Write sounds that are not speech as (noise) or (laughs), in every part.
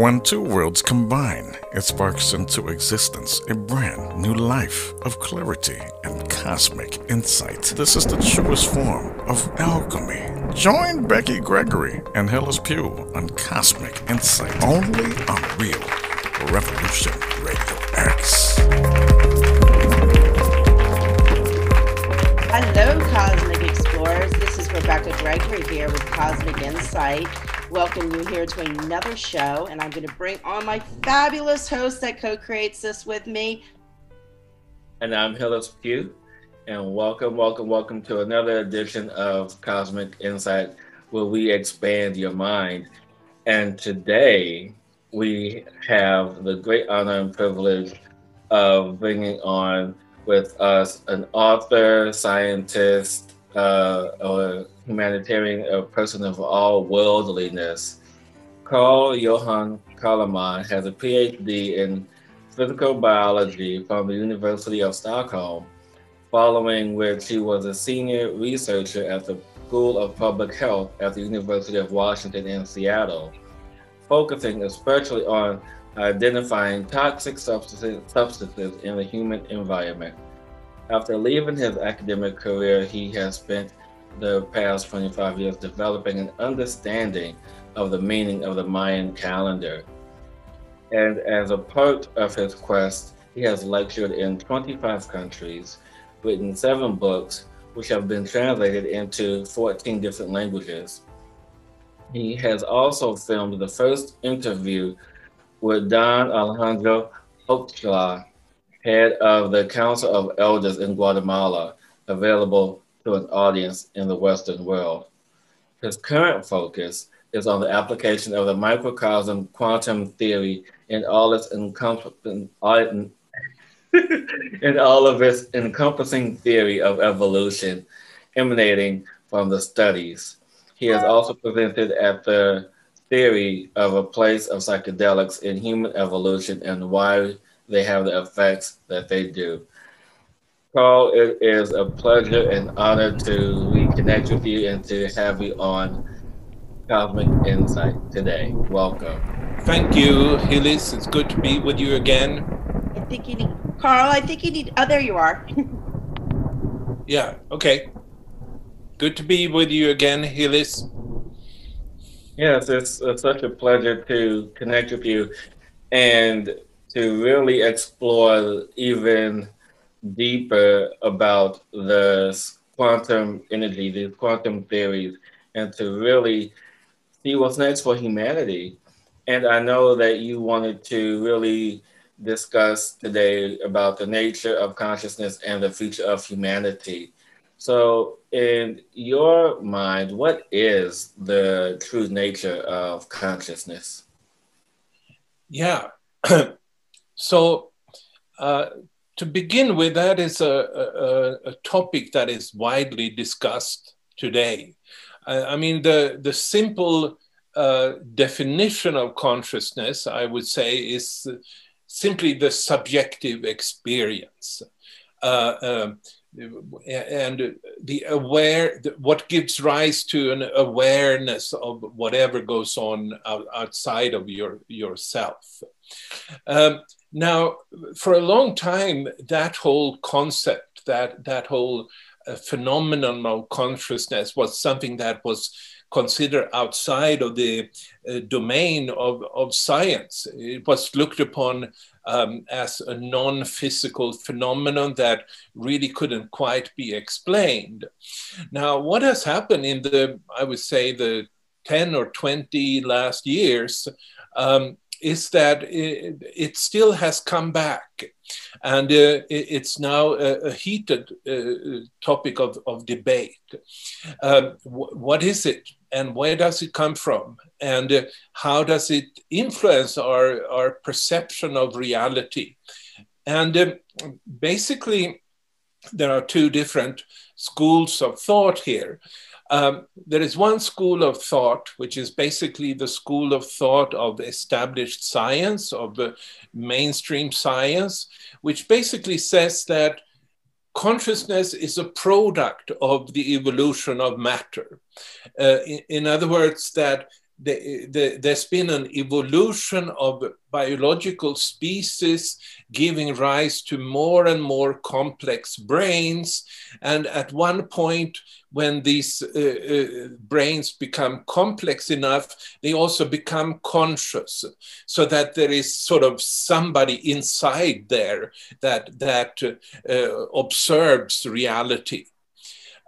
When two worlds combine, it sparks into existence a brand new life of clarity and cosmic insight. This is the truest form of alchemy. Join Becky Gregory and Hillis Pugh on Cosmic Insight, only on Real Revolution Radio X. Hello, Cosmic Explorers. This is Rebecca Gregory here with Cosmic Insight welcome you here to another show. And I'm going to bring on my fabulous host that co creates this with me. And I'm Hillis Pugh. And welcome, welcome, welcome to another edition of Cosmic Insight, where we expand your mind. And today we have the great honor and privilege of bringing on with us an author, scientist, uh, or humanitarian, a person of all worldliness. Carl Johan Calleman has a PhD in physical biology from the University of Stockholm, following which he was a senior researcher at the School of Public Health at the University of Washington in Seattle, focusing especially on identifying toxic substances, substances in the human environment. After leaving his academic career, he has spent the past 25 years developing an understanding of the meaning of the Mayan calendar. And as a part of his quest, he has lectured in 25 countries, written seven books, which have been translated into 14 different languages. He has also filmed the first interview with Don Alejandro Ochoa, head of the Council of Elders in Guatemala, available to an audience in the Western world. His current focus is on the application of the microcosm quantum theory in all its encompassing (laughs) in all of its encompassing theory of evolution emanating from the studies. He has also presented at the theory of a place of psychedelics in human evolution and why they have the effects that they do. Carl, it is a pleasure and honor to reconnect with you and to have you on Cosmic Insight today. Welcome. Thank you, Hillis. It's good to be with you again. I think you need, Carl, I think you need, oh, there you are. (laughs) yeah, okay. Good to be with you again, Hillis. Yes, it's, it's such a pleasure to connect with you and to really explore even deeper about the quantum energy, these quantum theories, and to really see what's next for humanity. And I know that you wanted to really discuss today about the nature of consciousness and the future of humanity. So, in your mind, what is the true nature of consciousness? Yeah. (clears throat) so, uh, to begin with, that is a, a, a topic that is widely discussed today. I, I mean, the, the simple uh, definition of consciousness, I would say, is simply the subjective experience. Uh, um, and the aware, what gives rise to an awareness of whatever goes on outside of your yourself. Um, now, for a long time, that whole concept, that, that whole uh, phenomenon of consciousness was something that was considered outside of the uh, domain of, of science. It was looked upon um, as a non physical phenomenon that really couldn't quite be explained. Now, what has happened in the, I would say, the 10 or 20 last years um, is that it, it, still has come back. And uh, it's now a, a heated uh, topic of, of debate. Um, what is it? And where does it come from? And uh, how does it influence our, our perception of reality? And um, basically, there are two different schools of thought here. Um, there is one school of thought, which is basically the school of thought of established science, of the mainstream science, which basically says that consciousness is a product of the evolution of matter. Uh, in, in, other words, that the, the, there's been an evolution of biological species giving rise to more and more complex brains. And at one point, when these uh, uh, brains become complex enough, they also become conscious, so that there is sort of somebody inside there that, that uh, observes reality.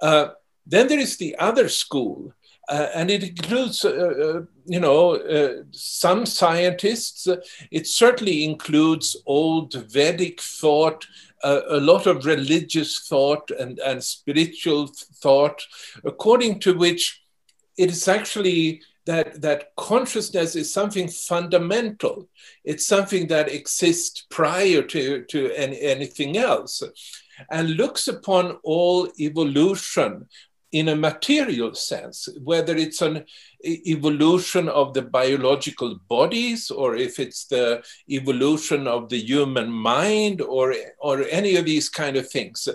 Uh, then there is the other school, uh, and it includes, uh, uh you know, uh, some scientists. It certainly includes old Vedic thought, uh, a lot of religious thought and, and spiritual thought, according to which it is actually that, that consciousness is something fundamental. It's something that exists prior to, to any, anything else and looks upon all evolution in a material sense, whether it's an evolution of the biological bodies or if it's the evolution of the human mind or, or any of these kind of things.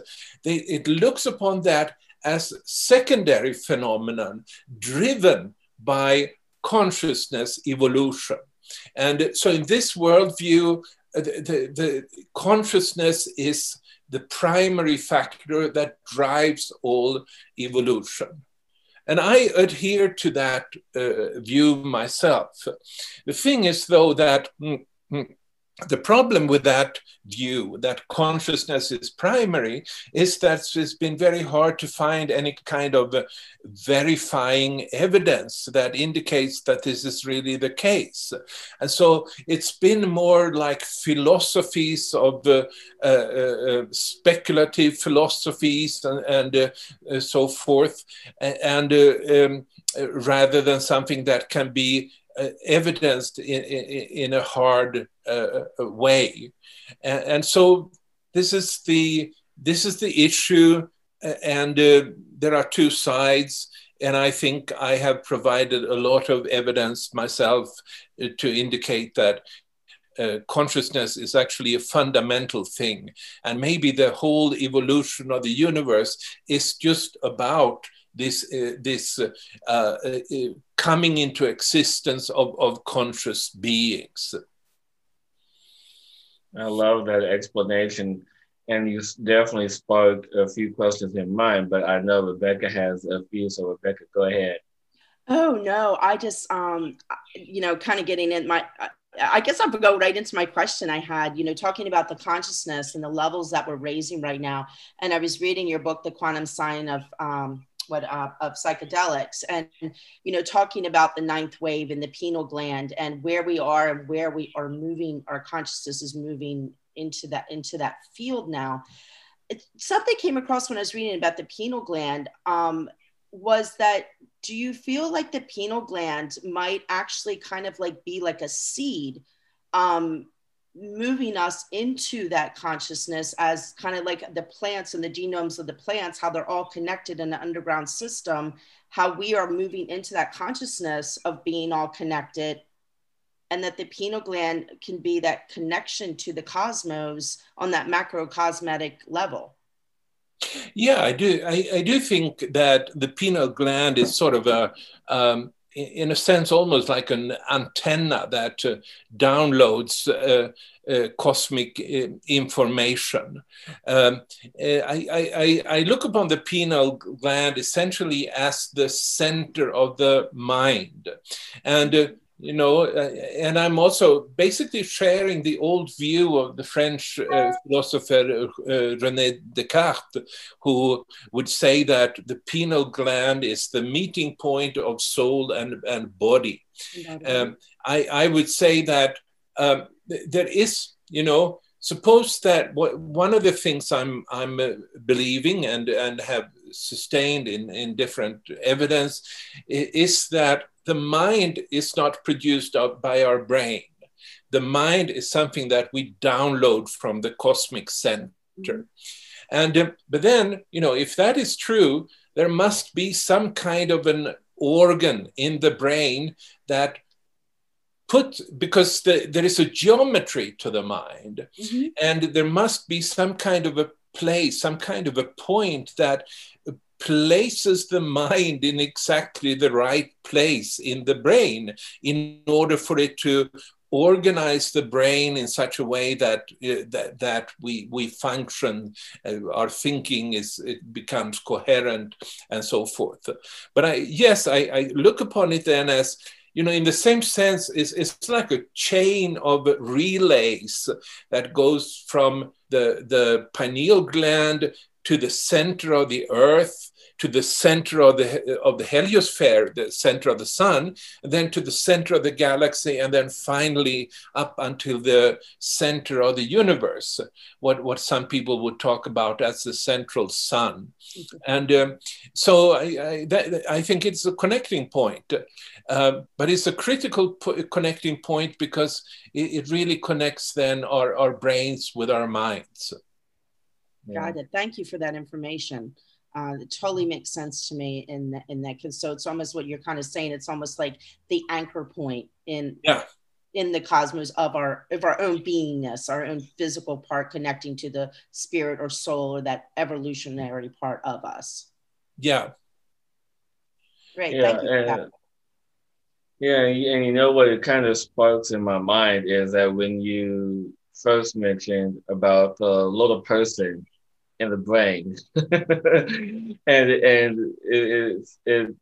They, it looks upon that as secondary phenomenon driven by consciousness evolution. And so in this worldview, the, the, the consciousness is the primary factor that drives all evolution. And I adhere to that uh, view myself. The thing is, though, that mm, mm, the problem with that view that consciousness is primary is that it's been very hard to find any kind of uh, verifying evidence that indicates that this is really the case. And so it's been more like philosophies of uh, uh, uh, speculative philosophies and, and uh, uh, so forth, and um, rather than something that can be uh, evidenced in, in, in, a hard uh, uh, way. And, and, so this is the this is the issue, and uh, there are two sides. And I think I have provided a lot of evidence myself uh, to indicate that uh, consciousness is actually a fundamental thing. And maybe the whole evolution of the universe is just about this, uh, this uh, uh, coming into existence of, of conscious beings. I love that explanation. And you definitely sparked a few questions in mind, but I know Rebecca has a few. So, Rebecca, go ahead. Oh, no. I just, um, you know, kind of getting in my, I guess I'll go right into my question I had, you know, talking about the consciousness and the levels that we're raising right now. And I was reading your book, The Quantum Science of um, what uh, of psychedelics and you know talking about the ninth wave and the pineal gland and where we are and where we are moving our consciousness is moving into that into that field now. It, something came across when i was reading about the pineal gland um, was that do you feel like the pineal gland might actually kind of like be like a seed um, moving us into that consciousness as kind of like the plants and the genomes of the plants, how they're all connected in the underground system, how we are moving into that consciousness of being all connected, and that the pineal gland can be that connection to the cosmos on that macrocosmetic level. Yeah, I do. I, I do think that the pineal gland is sort of a um, in a sense, almost like an antenna that uh, downloads uh, uh, cosmic uh, information. Um, uh, I, I, I, look upon the pineal gland essentially as the center of the mind. And uh, you know, uh, and I'm also basically sharing the old view of the French uh, philosopher uh, René Descartes, who would say that the pineal gland is the meeting point of soul and, and body. Um, I, I would say that um, th- there is, you know, suppose that one of the things I'm, I'm uh, believing and, and have sustained in, in different evidence is that the mind is not produced by our brain. The mind is something that we download from the cosmic center. Mm-hmm. And uh, but then, you know, if that is true, there must be some kind of an organ in the brain that put because the, there is a geometry to the mind mm-hmm. and there must be some kind of a place some kind of a point that places the mind in exactly the right place in the brain in order for it to organize the brain in such a way that uh, that, that we we function uh, our thinking is it becomes coherent and so forth. But i yes i, I look upon it then as you know in the same sense it's, it's like a chain of relays that goes from the the pineal gland to the center of the earth to the center of the of the heliosphere, the center of the sun, then to the center of the galaxy, and then finally up until the center of the universe. What what some people would talk about as the central sun, and um, so I I, that, I, think it's a connecting point, uh, but it's a critical po- connecting point because it, it really connects then our our brains with our minds. Got it. Thank you for that information. Uh, it totally makes sense to me in that, in that because so it's almost what you're kind of saying it's almost like the anchor point in yeah. in the cosmos of our of our own beingness our own physical part connecting to the spirit or soul or that evolutionary part of us. Yeah. Great. Yeah, thank you for that. yeah and you know what it kind of sparks in my mind is that when you first mentioned about the little person in the brain, (laughs) and and it, it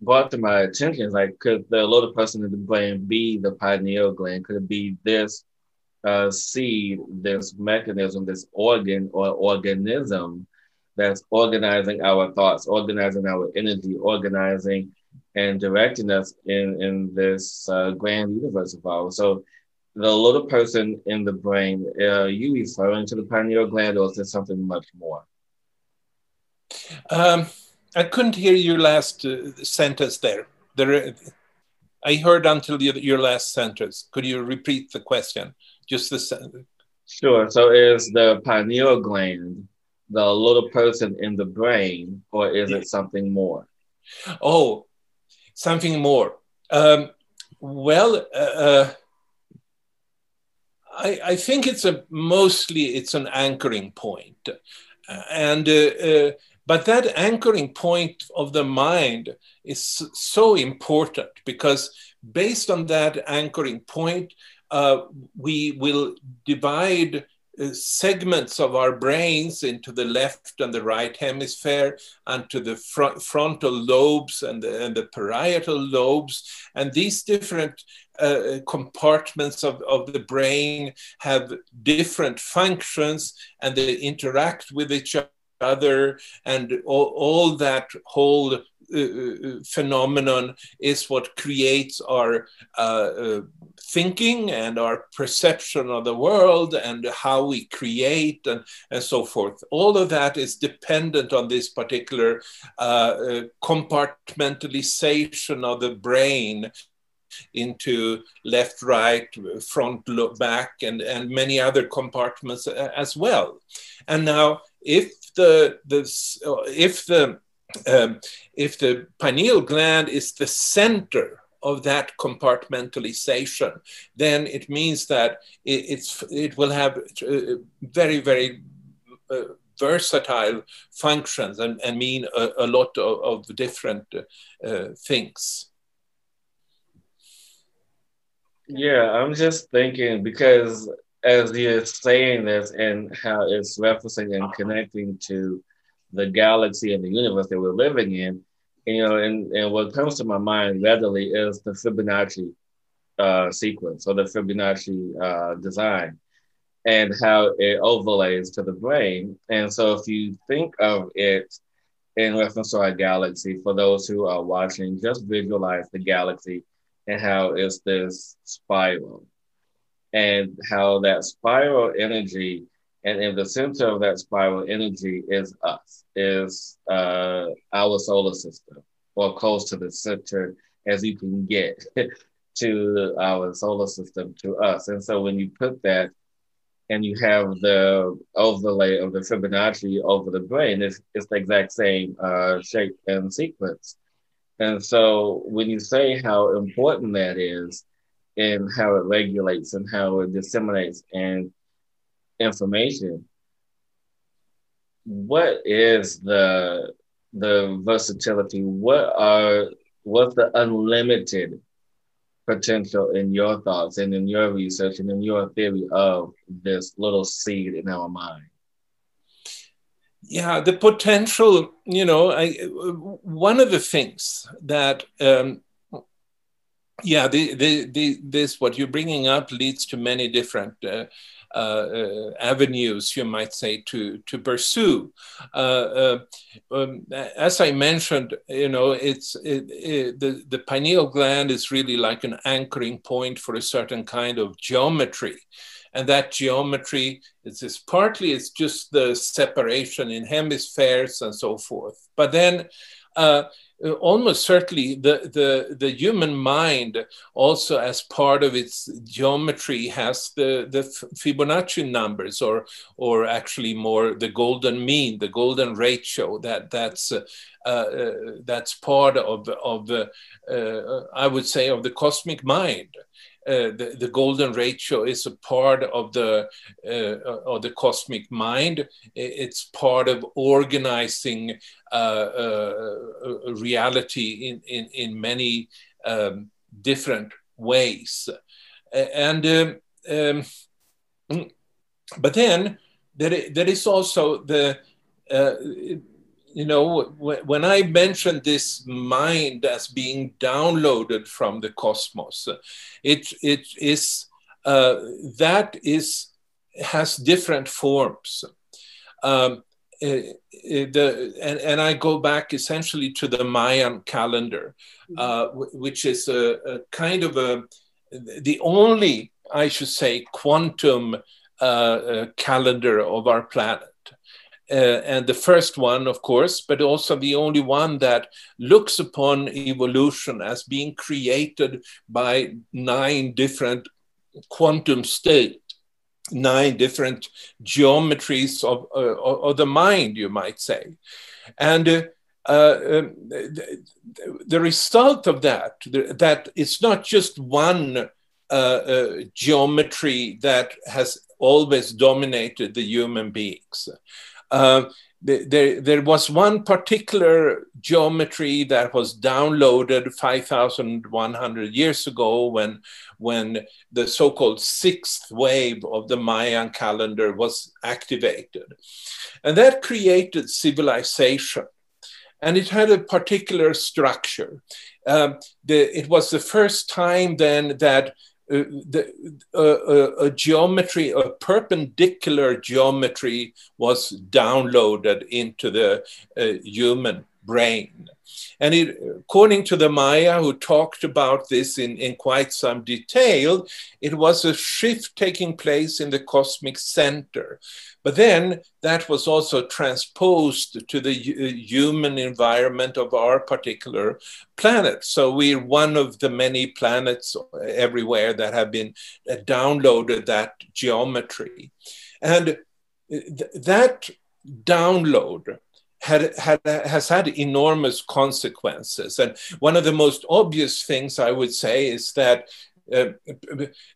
brought to my attention like could the little person in the brain be the pineal gland? Could it be this uh, seed, this mechanism, this organ or organism that's organizing our thoughts, organizing our energy, organizing and directing us in in this uh, grand universe of ours. So the little person in the brain, uh, are you referring to the pineal gland or is there something much more? Um, I couldn't hear your last uh, sentence there. There, I heard until the, your last sentence. Could you repeat the question? Just the sentence. Sure. So is the pineal gland the little person in the brain or is it something more? Oh, something more. Um, well, uh, uh I, I think it's a mostly it's an anchoring point, and uh, uh, but that anchoring point of the mind is so important because based on that anchoring point, uh, we will divide uh, segments of our brains into the left and the right hemisphere and to the fr- frontal lobes and the, and the parietal lobes. And these different uh, compartments of, of the brain have different functions and they interact with each other and all, all that whole uh, uh phenomenon is what creates our uh, uh, thinking and our perception of the world and how we create and, and so forth. All of that is dependent on this particular uh, compartmentalization of the brain into left, right, front, back, and, and many other compartments as well. And now, if the, the if the um, if the pineal gland is the center of that compartmentalization, then it means that it, it's it will have uh, very very uh, versatile functions and, and mean a, a lot of, of different uh, things. Yeah, I'm just thinking because as you're saying this and how it's referencing and connecting to the galaxy and the universe that we're living in, you know, and, and what comes to my mind readily is the Fibonacci uh, sequence or the Fibonacci uh, design and how it overlays to the brain. And so if you think of it in reference to our galaxy, for those who are watching, just visualize the galaxy and how it's this spiral? And how that spiral energy and in the center of that spiral energy is us is uh, our solar system or close to the center as you can get (laughs) to our solar system to us. And so when you put that and you have the overlay of the fibonacci over the brain it's, it's the exact same uh, shape and sequence and so when you say how important that is and how it regulates and how it disseminates and information, what is the the versatility, what are what's the unlimited potential in your thoughts and in your research and in your theory of this little seed in our mind? Yeah, the potential, you know, I, one of the things that, um, yeah, the, the, the, this, what you're bringing up leads to many different uh, uh, uh, avenues, you might say, to to pursue. Uh, um, as I mentioned, you know, it's it, it, the the pineal gland is really like an anchoring point for a certain kind of geometry and that geometry is, is partly it's just the separation in hemispheres and so forth but then uh, uh, almost certainly the, the, the human mind also as part of its geometry has the, the Fibonacci numbers or, or actually more the golden mean, the golden ratio that, that's, uh, uh, that's part of, of the, uh, I would say, of the cosmic mind. Uh, the, the, golden ratio is a part of the uh, of the cosmic mind. It's part of organizing uh, uh reality in, in, in many um, different ways. And um, um, but then there, there is also the uh, you know, when I mentioned this mind as being downloaded from the cosmos, it it is uh, that is has different forms. Um, uh, the, and, and, I go back essentially to the Mayan calendar, uh, which is a, a, kind of a the only, I should say, quantum uh, uh calendar of our planet uh, and the first one, of course, but also the only one that looks upon evolution as being created by nine different quantum states, nine different geometries of, uh, of the mind, you might say. And uh, uh, the, the, result of that, that it's not just one uh, uh, geometry that has always dominated the human beings. Uh, there, there was one particular geometry that was downloaded 5,100 years ago when, when the so called sixth wave of the Mayan calendar was activated. And that created civilization. And it had a particular structure. Um, the, it was the first time then that uh, the, uh, a geometry, a perpendicular geometry was downloaded into the uh, human brain. And it, according to the Maya, who talked about this in, in quite some detail, it was a shift taking place in the cosmic center. But then that was also transposed to the human environment of our particular planet. So we're one of the many planets everywhere that have been uh, downloaded that geometry. And th- that download had, had, has had enormous consequences. And one of the most obvious things I would say is that uh,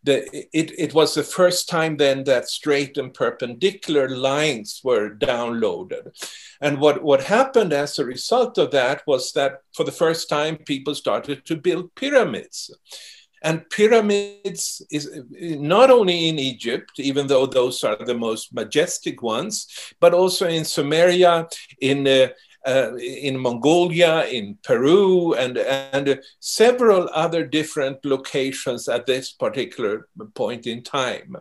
the, it, it was the first time then that straight and perpendicular lines were downloaded. And what, what happened as a result of that was that for the first time, people started to build pyramids. And pyramids is not only in Egypt, even though those are the most majestic ones, but also in Sumeria, in uh, uh, in Mongolia, in Peru, and, and several other different locations at this particular point in time.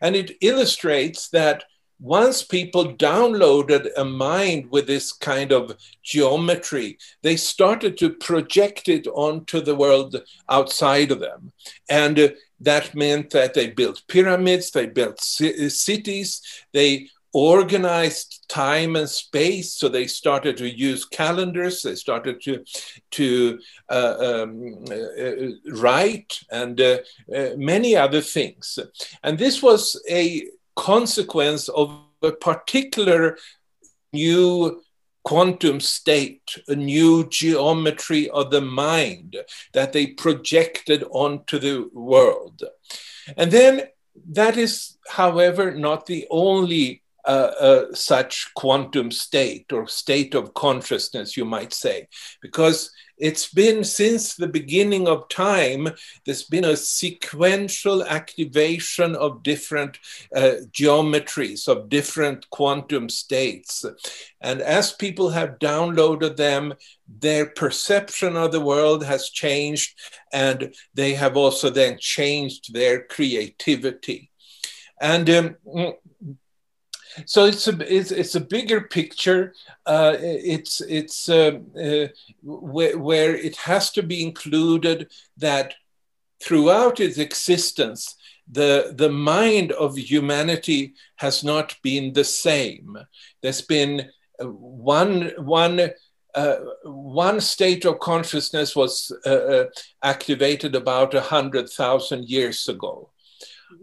And it illustrates that once people downloaded a mind with this kind of geometry, they started to project it onto the world outside of them. And uh, that meant that they built pyramids, they built cities, they organized time and space. So they started to use calendars. They started to to uh, um, uh, write and uh, uh, many other things. And this was a consequence of a particular new quantum state, a new geometry of the mind that they projected onto the world. And then that is, however, not the only uh, uh, such quantum state or state of consciousness, you might say, because it's been since the beginning of time, there's been a sequential activation of different uh, geometries, of different quantum states. And as people have downloaded them, their perception of the world has changed, and they have also then changed their creativity. And um, so it's a it's, it's a bigger picture. Uh, it's it's uh, uh, where, where it has to be included that throughout its existence, the the mind of humanity has not been the same. There's been uh, one one. Uh, one state of consciousness was uh, activated about a hundred thousand years ago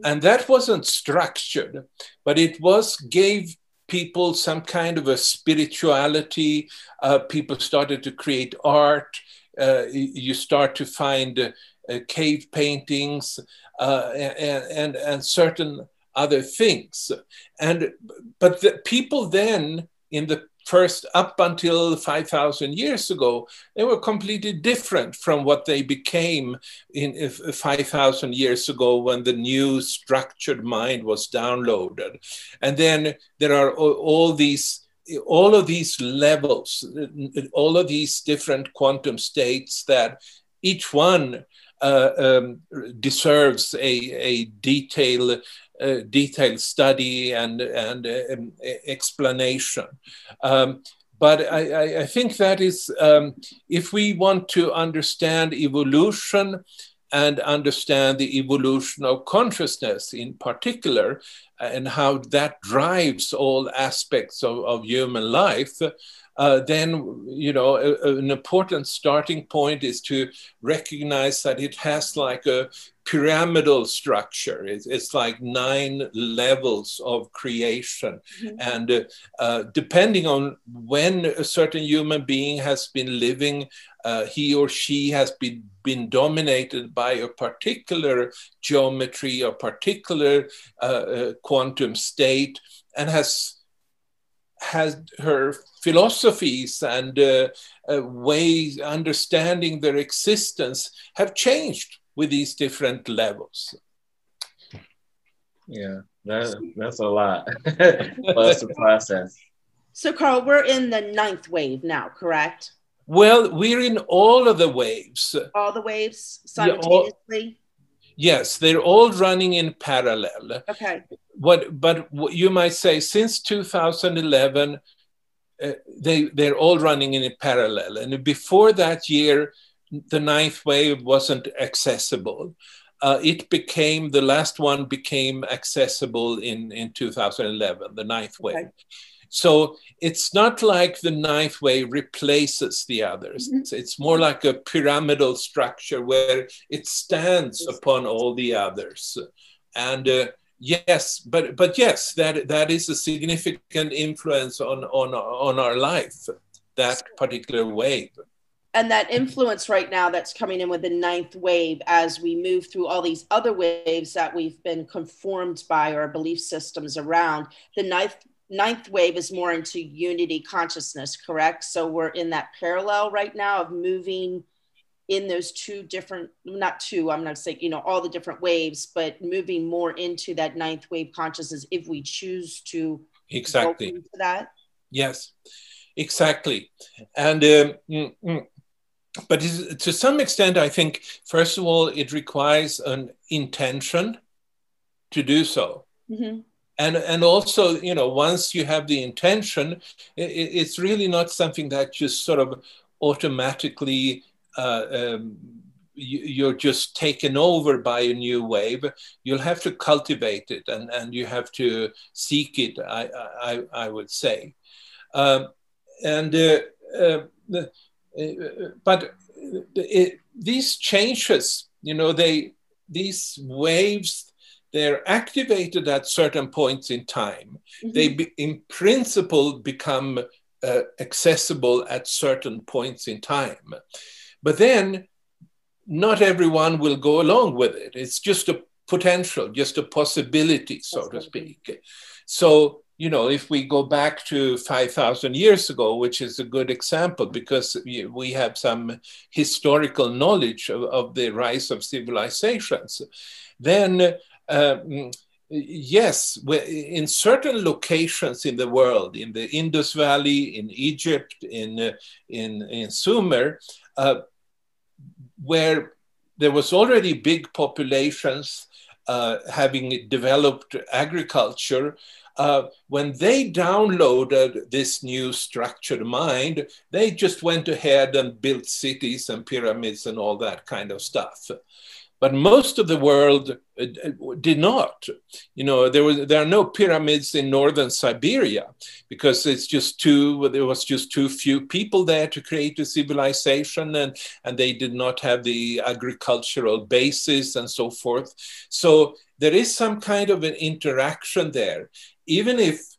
and that wasn't structured but it was gave people some kind of a spirituality. Uh, people started to create art. Uh, you start to find uh, cave paintings uh, and, and, and certain other things. And but the people then in the first up until 5,000 years ago, they were completely different from what they became in 5,000 years ago when the new structured mind was downloaded. And then there are all these all of these levels, all of these different quantum states that each one uh, um, deserves a, a detailed uh, detailed study and, and uh, um, explanation. Um, but I, I, think that is, um, if we want to understand evolution and understand the evolution of consciousness in particular, and how that drives all aspects of, of human life, uh, then you know a, an important starting point is to recognize that it has like a pyramidal structure. It's, it's like nine levels of creation. Mm-hmm. And uh, uh, depending on when a certain human being has been living, uh, he or she has been, been dominated by a particular geometry or particular uh, uh, quantum state and has has her philosophies and uh, uh, ways understanding their existence have changed with these different levels. Yeah, that, that's a lot. (laughs) That's the process. So, Carl, we're in the ninth wave now, correct? Well, we're in all of the waves. All the waves simultaneously? Yeah, all, yes, they're all running in parallel. Okay. What, but what you might say, since 2011, uh, they, they're all running in a parallel. And before that year, the ninth wave wasn't accessible. Uh, it became the last one became accessible in in 2011 the ninth wave okay. So it's not like the ninth wave replaces the others. Mm-hmm. it's, it's, more like a pyramidal structure where it stands upon all the others. And uh, yes but but yes that that is a significant influence on on on our life that particular wave. And that influence right now that's coming in with the ninth wave as we move through all these other waves that we've been conformed by our belief systems around the ninth ninth wave is more into unity consciousness correct? So we're in that parallel right now of moving in those two different not two i'm not saying you know all the different waves but moving more into that ninth wave consciousness if we choose to exactly. that. Yes exactly. And um, mm, mm. But to some extent, I think, first of all, it requires an intention to do so. Mm-hmm. And, and also, you know, once you have the intention, it, it's really not something that just sort of automatically uh, um, you, are just taken over by a new wave. You'll have to cultivate it and, and you have to seek it, I, I, I would say. Um, and uh, uh, but it, these changes, you know, they these waves they're activated at certain points in time. Mm-hmm. They, be, in principle, become uh, accessible at certain points in time. But then, not everyone will go along with it. It's just a potential, just a possibility, so to speak. So you know, if we go back to 5,000 years ago, which is a good example because we have some historical knowledge of, of the rise of civilizations, then um, yes, in certain locations in the world, in the Indus Valley, in Egypt, in, uh, in, in Sumer, uh, where there was already big populations uh, having developed agriculture, uh, when they downloaded this new structured mind, they just went ahead and built cities and pyramids and all that kind of stuff but most of the world uh, did not. You know, there was there are no pyramids in northern Siberia because it's just too there was just too few people there to create a civilization, and and they did not have the agricultural basis and so forth. So there is some kind of an interaction there, even if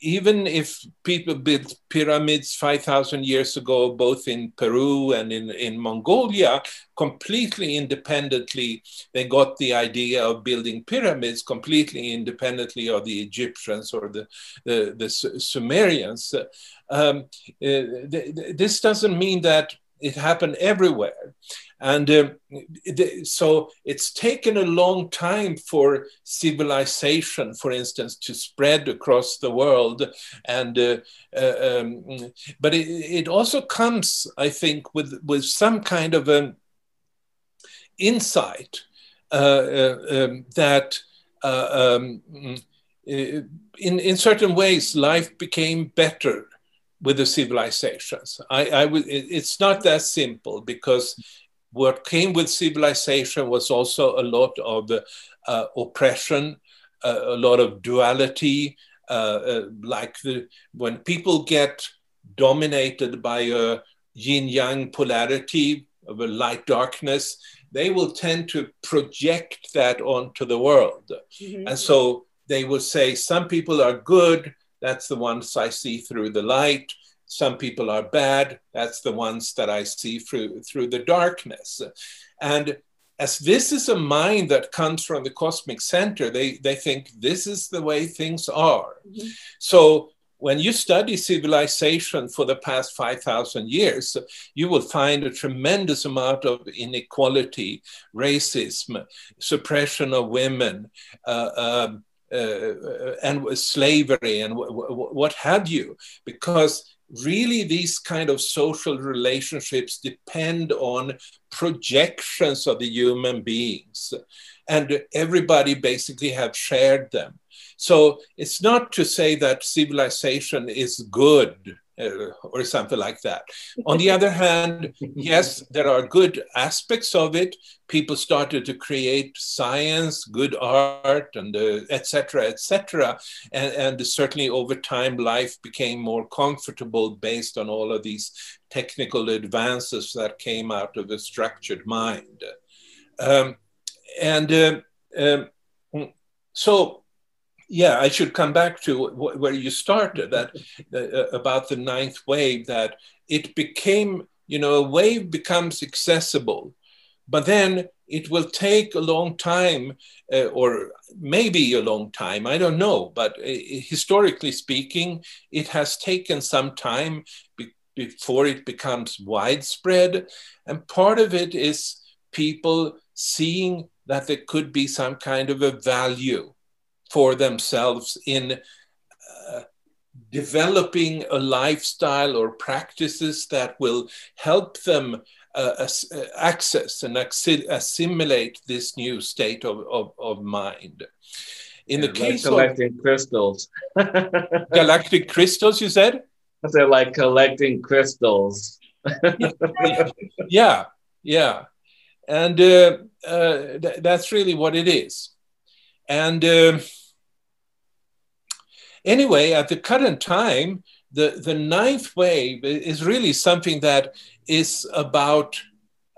even if people built pyramids 5,000 years ago, both in Peru and in, in Mongolia, completely independently, they got the idea of building pyramids completely independently of the Egyptians or the, the, the Sumerians. Um, uh, th this doesn't mean that it happened everywhere. And uh, so it's taken a long time for civilization, for instance, to spread across the world. And uh, uh, um, but it, it, also comes, I think, with with some kind of an insight uh, uh, um, that. Uh, um, in, in certain ways, life became better with the civilizations. I, I w- it's not that simple because what came with civilization was also a lot of uh, oppression, uh, a lot of duality, uh, uh, like the, when people get dominated by a yin yang polarity of a light darkness, they will tend to project that onto the world. Mm-hmm. And so they will say, some people are good, that's the ones I see through the light. Some people are bad. That's the ones that i see through through the darkness. And as this is a mind that comes from the cosmic center they they think this is the way things are. Mm-hmm. so when you study civilization for the past 5,000 years, you will find a tremendous amount of inequality, racism, suppression of women, uh, um, uh, and slavery, and what have you, because really these kind of social relationships depend on projections of the human beings. And everybody basically have shared them. So it's not to say that civilization is good or something like that. (laughs) On the other hand, yes, there are good aspects of it. People started to create science, good art, and etc. Uh, etc. Et and, and certainly over time, life became more comfortable based on all of these technical advances that came out of a structured mind. Um, and uh, um, so yeah, I should come back to where you started that (laughs) uh, about the ninth wave. That it became, you know, a wave becomes accessible, but then it will take a long time, uh, or maybe a long time. I don't know, but uh, historically speaking, it has taken some time be- before it becomes widespread, and part of it is people seeing that there could be some kind of a value for themselves in uh, developing a lifestyle or practices that will help them uh, uh access and assimilate this new state of, of, of mind. In the like case collecting of crystals, (laughs) galactic crystals, you said? I said like collecting crystals. (laughs) yeah, yeah, and uh, uh, th- that's really what it is. And uh, anyway, at the current time, the, the ninth wave is really something that is about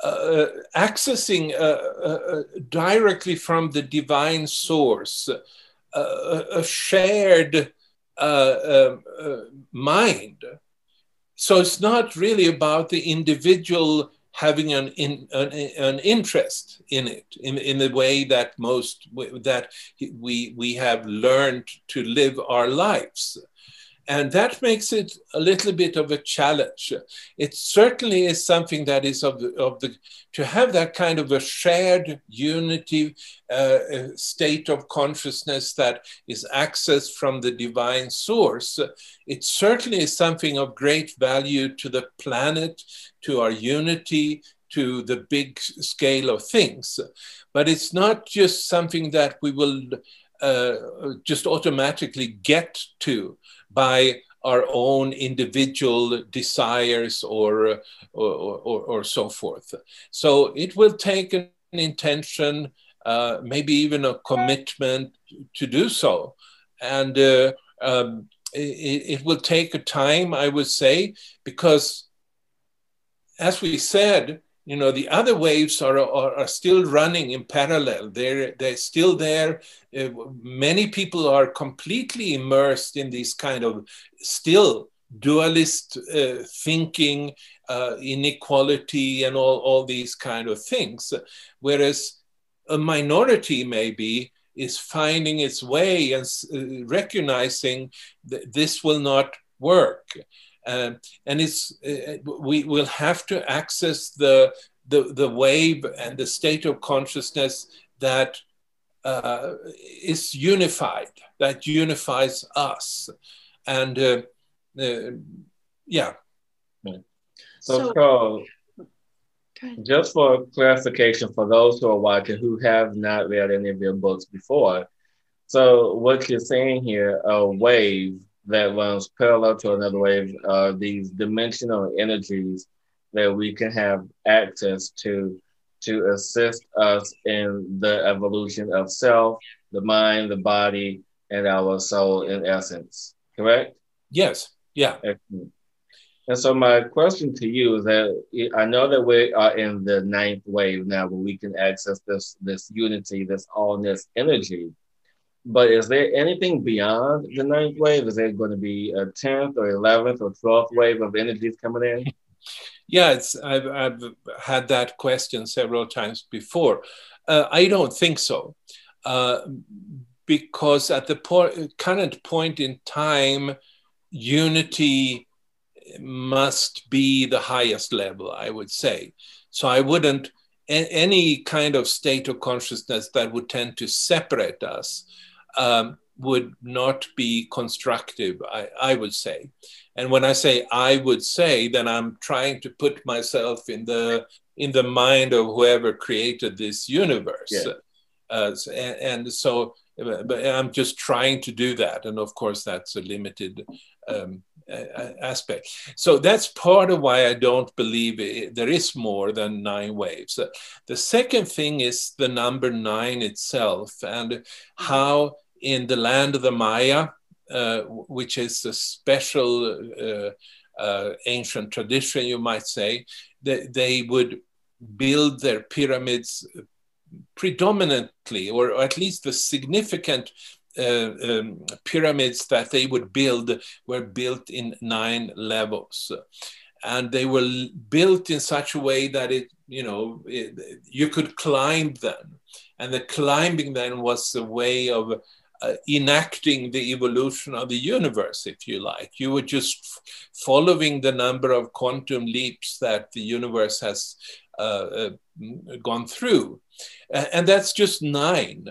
uh, accessing uh, uh, directly from the divine source uh, a shared uh, um, uh, mind. So it's not really about the individual having an, in, an, an interest in it in, in the way that most that we we have learned to live our lives and that makes it a little bit of a challenge. It certainly is something that is of the, of the to have that kind of a shared unity uh, uh state of consciousness that is accessed from the divine source. It certainly is something of great value to the planet, to our unity, to the big scale of things. But it's not just something that we will uh, just automatically get to by our own individual desires or, or, or, or, so forth. So it will take an intention, uh, maybe even a commitment to do so. And uh, um, it, it will take a time, I would say, because as we said, you know the other waves are, are, are, still running in parallel. They're they're still there. Uh, many people are completely immersed in this kind of still dualist uh, thinking uh, inequality and all, all these kind of things. Whereas a minority maybe is finding its way and uh, recognizing that this will not work and it's uh, we will have to access the, the the wave and the state of consciousness that uh, is unified, that unifies us, and uh, uh yeah. So, so Carl, just for clarification for those who are watching who have not read any of your books before, so what you're saying here, a wave that runs parallel to another wave are uh, these dimensional energies that we can have access to to assist us in the evolution of self, the mind, the body, and our soul in essence. Correct? Yes. Yeah. Excellent. And so my question to you is that I know that we are in the ninth wave now, where we can access this this unity, this allness energy. But is there anything beyond the ninth wave? Is there going to be a 10th or 11th or 12th wave of energies coming in? Yeah, it's, I've, I've had that question several times before. Uh, I don't think so. Uh, because at the current point in time, unity must be the highest level, I would say. So I wouldn't, any kind of state of consciousness that would tend to separate us um, would not be constructive, I, I, would say. And when I say I would say, then I'm trying to put myself in the in the mind of whoever created this universe. Yeah. Uh, and, and, so, but I'm just trying to do that, and of course, that's a limited um, aspect. So that's part of why I don't believe it, there is more than nine waves. The second thing is the number nine itself and how in the land of the Maya, uh, which is a special uh, uh, ancient tradition, you might say, they, they would build their pyramids predominantly, or at least the significant uh, um, pyramids that they would build were built in nine levels. And they were built in such a way that it, you know, it, you could climb them. And the climbing then was a way of enacting the evolution of the universe, if you like. You were just following the number of quantum leaps that the universe has uh, uh, gone through. And that's just nine.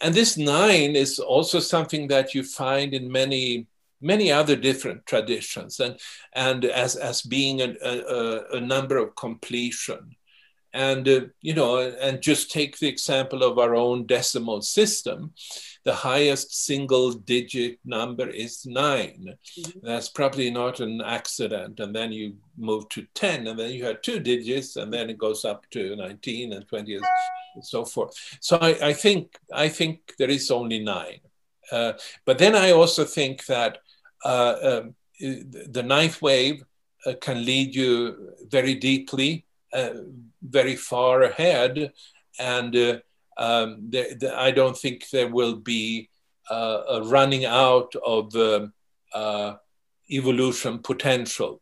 And this nine is also something that you find in many many other different traditions and and as as being a, a, a number of completion and uh, you know and just take the example of our own decimal system the highest single digit number is 9 mm-hmm. That's probably not an accident. And then you move to 10, and then you have two digits, and then it goes up to 19 and 20 and so forth. So I, I think I think there is only nine. Uh, but then I also think that uh, um, the ninth wave uh, can lead you very deeply, uh, very far ahead, and uh, um, the, the, I don't think there will be uh, a running out of um, uh, evolution potential.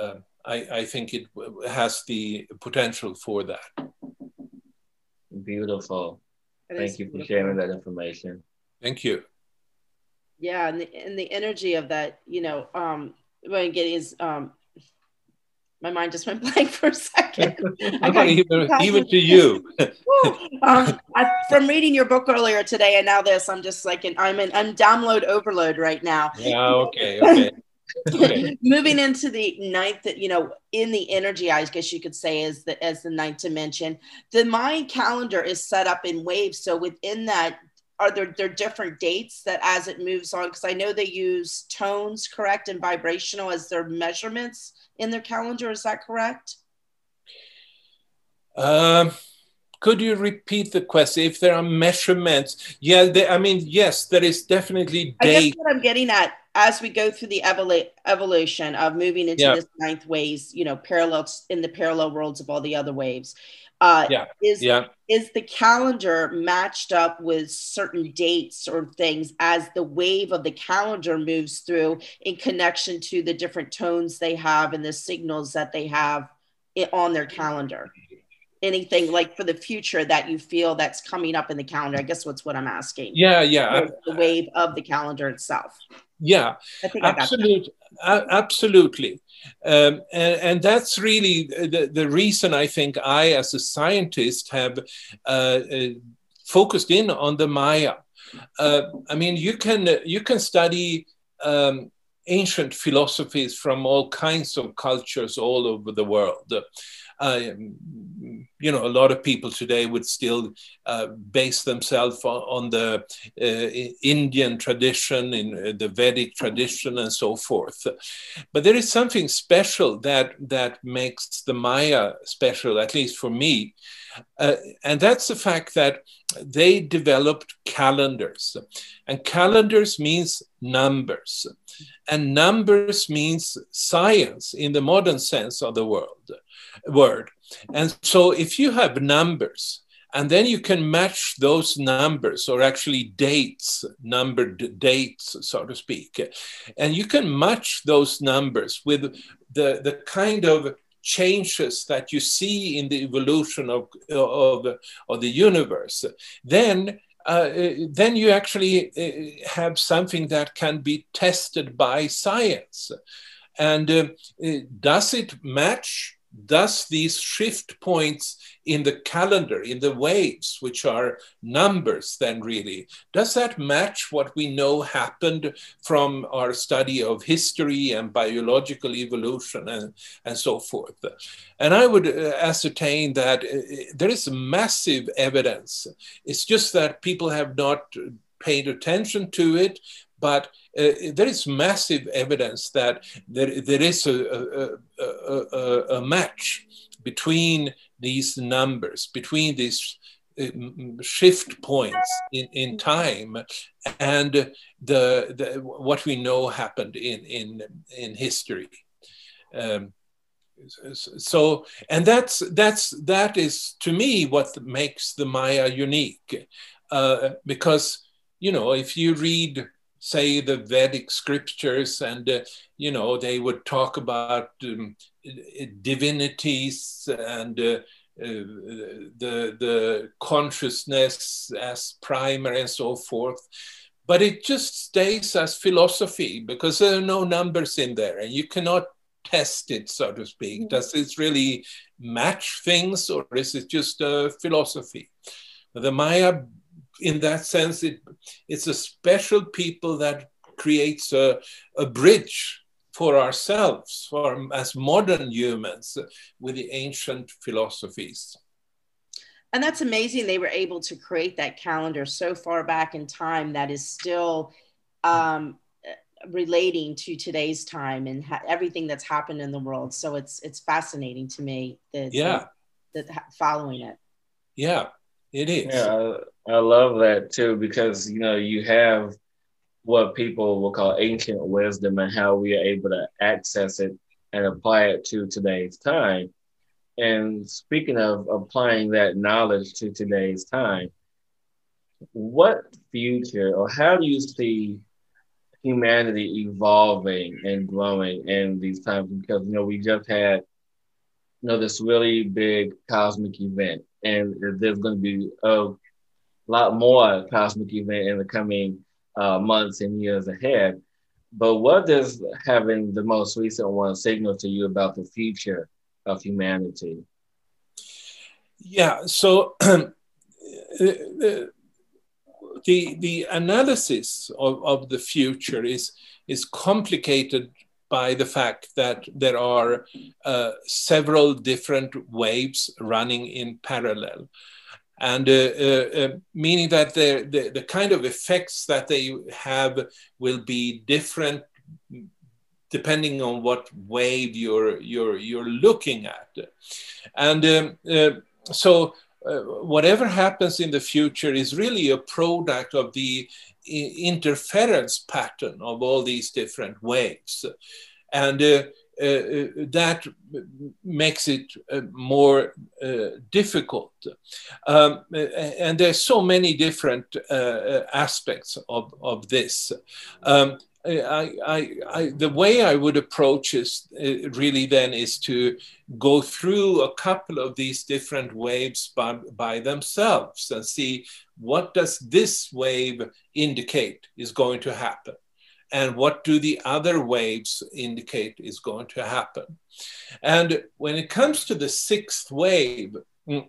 Uh, I, I think it has the potential for that. Beautiful. Thank you for sharing that information. Thank you. Yeah, and the, and the energy of that, you know, um, when getting is um, my Mayan just went (laughs) blank for a second. (laughs) even, even to you. (laughs) um, I, from reading your book earlier today and now this, I'm just like, in, I'm in I'm download overload right now. Yeah. Okay. Okay. okay. Moving into the ninth, you know, in the energy, I guess you could say, is the as the ninth dimension. The mind calendar is set up in waves. So within that, are there there different dates that as it moves on? Because I know they use tones, correct, and vibrational as their measurements in their calendar. Is that correct? Um, could you repeat the question? If there are measurements, yeah, they, I mean, yes, there is definitely date. I guess what I'm getting at as we go through the evolu- evolution of moving into yeah. this ninth waves, you know, parallels in the parallel worlds of all the other waves. Uh, yeah. Is yeah. is the calendar matched up with certain dates or things as the wave of the calendar moves through in connection to the different tones they have and the signals that they have on their calendar? Anything like for the future that you feel that's coming up in the calendar? I guess what's what I'm asking. Yeah, yeah. The wave of the calendar itself. Yeah, absolutely, absolutely. Um, and, and, that's really the, the reason I think I, as a scientist, have uh, uh, focused in on the Maya. Uh, I mean, you can you can study um, ancient philosophies from all kinds of cultures all over the world uh, you know, a lot of people today would still uh, base themselves on, on the uh, Indian tradition, in uh, the Vedic tradition, and so forth. But there is something special that that makes the Maya special, at least for me, uh, and that's the fact that they developed calendars, and calendars means numbers, and numbers means science in the modern sense of the world word. And so if you have numbers, and then you can match those numbers or actually dates, numbered dates, so to speak. And you can match those numbers with the, the kind of changes that you see in the evolution of, of, of the universe. Then uh, then you actually uh, have something that can be tested by science. And uh, does it match Thus, these shift points in the calendar, in the waves, which are numbers, then really, does that match what we know happened from our study of history and biological evolution and, and so forth? And I would uh, ascertain that uh, there is massive evidence. It's just that people have not paid attention to it, but uh, there is massive evidence that there, there is a, a, a, a match between these numbers, between these uh, shift points in, in time and the, the what we know happened in in in history. Um, so and that's that's that is to me what makes the maya unique. Uh, because you know if you read say the Vedic scriptures, and uh, you know they would talk about um, divinities and uh, uh, the the consciousness as primary and so forth. But it just stays as philosophy because there are no numbers in there, and you cannot test it, so to speak. Mm-hmm. Does this really match things, or is it just a philosophy? The Maya in that sense, it, it's a special people that creates a, a bridge for ourselves, for as modern humans, with the ancient philosophies. And that's amazing. They were able to create that calendar so far back in time that is still um, relating to today's time and ha- everything that's happened in the world. So it's it's fascinating to me that yeah that, that following it. Yeah, it is. Yeah, I, I love that too because you know you have what people will call ancient wisdom and how we are able to access it and apply it to today's time. And speaking of applying that knowledge to today's time, what future or how do you see humanity evolving and growing in these times because you know we just had you know this really big cosmic event and there's going to be a lot more cosmic event in the coming uh, months and years ahead. But what does having the most recent one signal to you about the future of humanity? Yeah so (clears throat) the the analysis of, of the future is is complicated by the fact that there are uh, several different waves running in parallel. And uh, uh, uh meaning that the, the, the kind of effects that they have will be different depending on what wave you're you're you're looking at. And um, so uh, whatever happens in the future is really a product of the interference pattern of all these different waves. And uh, uh, uh that makes it uh, more uh, difficult. Um, and there's so many different aspects of, of this. Um, I, I, I, the way I would approach is uh, really then is to go through a couple of these different waves by, by themselves and see what does this wave indicate is going to happen and what do the other waves indicate is going to happen. And when it comes to the sixth wave, mm,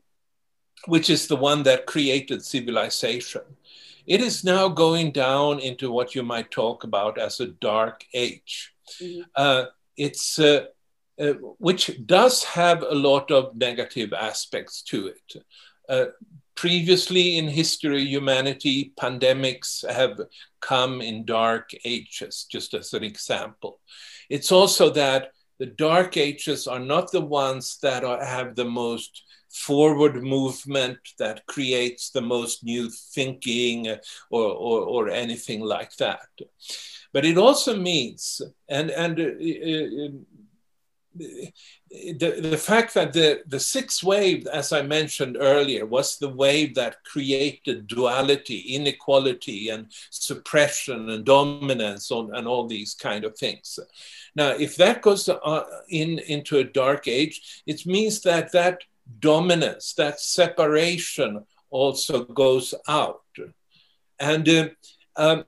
which is the one that created civilization, it is now going down into what you might talk about as a dark age. Mm-hmm. Uh, it's uh, uh, which does have a lot of negative aspects to it. Uh, previously in history, humanity, pandemics have come in dark ages, just as an example. It's also that the dark ages are not the ones that are, have the most forward movement that creates the most new thinking or, or, or anything like that. But it also means, and, and uh, uh, the, the fact that the, the sixth wave, as I mentioned earlier, was the wave that created duality, inequality, and suppression and dominance on, and all these kind of things. Now, if that goes uh, in into a dark age, it means that that dominance, that separation also goes out. And uh, um,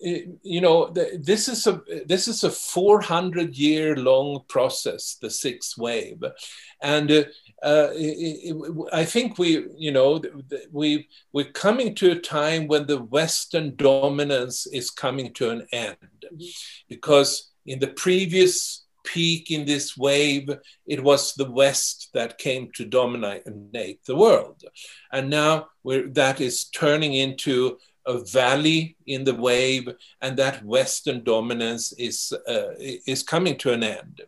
you know this is a this is a 400 year long process the sixth wave and uh, uh, it, it, i think we you know we we're coming to a time when the western dominance is coming to an end mm-hmm. because in the previous peak in this wave, it was the West that came to dominate the world. And now that is turning into a valley in the wave, and that Western dominance is, uh, is coming to an end.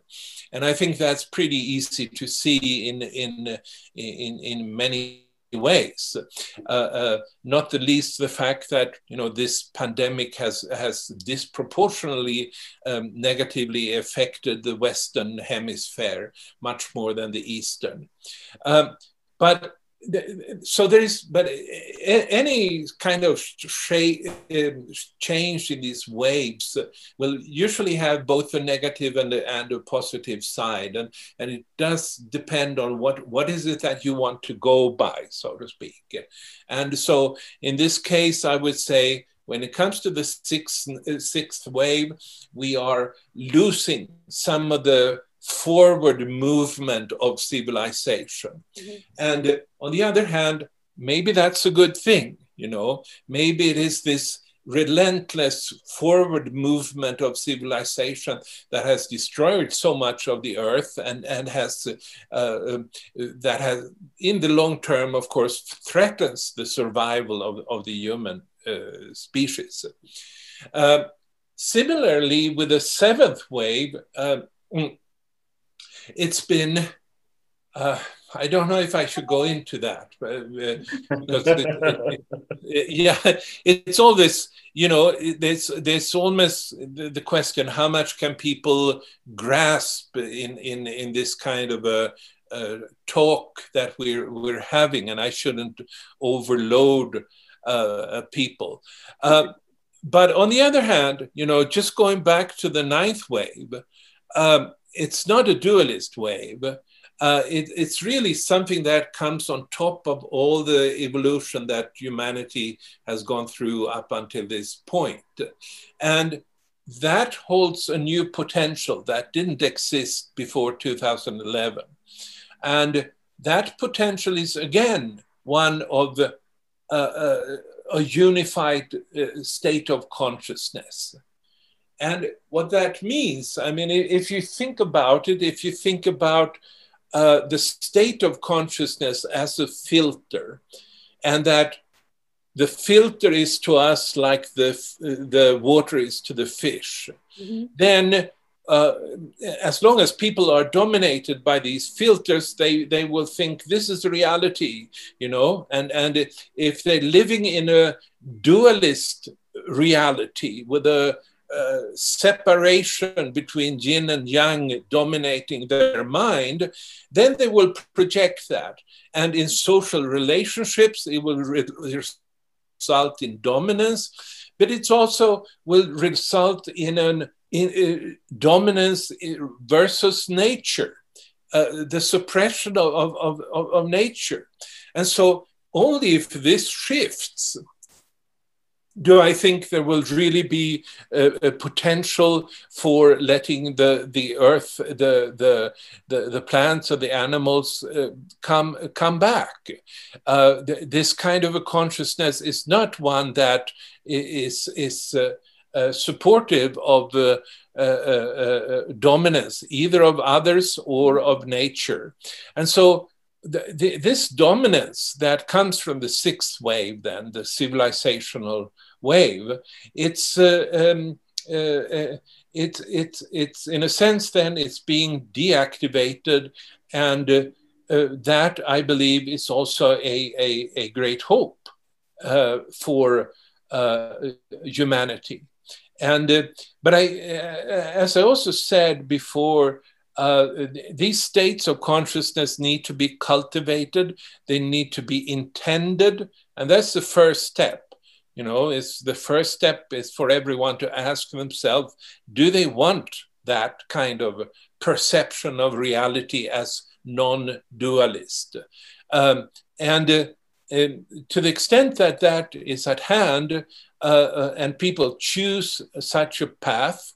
And I think that's pretty easy to see in, in, in, in many ways. Uh, uh, not the least the fact that you know this pandemic has has disproportionately um, negatively affected the Western hemisphere much more than the Eastern. Um, but so there is, but any kind of um, change in these waves will usually have both a negative and a, and a positive side, and and it does depend on what what is it that you want to go by, so to speak. And so in this case, I would say when it comes to the sixth sixth wave, we are losing some of the forward movement of civilization. Mm-hmm. And uh, on the other hand, maybe that's a good thing, you know, maybe it is this relentless forward movement of civilization that has destroyed so much of the earth and, and has uh, um, that has in the long term of course threatens the survival of, of the human uh, species uh, similarly with the seventh wave uh, mm, it's been uh, I don't know if I should go into that, but, uh, it, it, yeah, it's all this. You know, there's there's almost the question: how much can people grasp in in in this kind of a, a talk that we're we're having? And I shouldn't overload uh, people. Uh, but on the other hand, you know, just going back to the ninth wave, um, it's not a dualist wave. Uh, it, it's really something that comes on top of all the evolution that humanity has gone through up until this point. And that holds a new potential that didn't exist before 2011. And that potential is again one of uh, uh, a unified uh, state of consciousness. And what that means, I mean, if you think about it, if you think about uh, the state of consciousness as a filter, and that the filter is to us like the, the water is to the fish, mm-hmm. then uh, as long as people are dominated by these filters, they, they will think this is reality, you know, and, and if they're living in a dualist reality with a uh, separation between yin and yang dominating their mind, then they will project that. And in social relationships, it will re- result in dominance, but it also will result in an in, uh, dominance versus nature, uh, the suppression of, of, of, of nature. And so only if this shifts do I think there will really be a, a, potential for letting the the earth, the the the, the plants or the animals uh, come come back? Uh, th- this kind of a consciousness is not one that is is uh, uh supportive of the uh, uh, dominance, either of others or of nature, and so the, this dominance that comes from the sixth wave, then the civilizational wave, it's uh, um, uh, uh, it, it, it's in a sense then it's being deactivated, and uh, uh, that I believe is also a, a, a great hope uh, for humanity. And but I, as I also said before, uh, these states of consciousness need to be cultivated, they need to be intended, and that's the first step. You know, it's the first step is for everyone to ask themselves do they want that kind of perception of reality as non dualist? Um, and uh, to the extent that that is at hand uh, uh, and people choose such a path,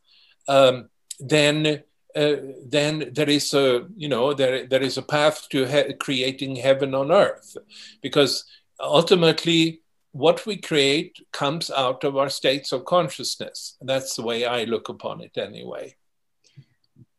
um, then Uh, then there is a you know there there is a path to he- creating heaven on earth. Because ultimately what we create comes out of our states of consciousness. That's the way i look upon it anyway.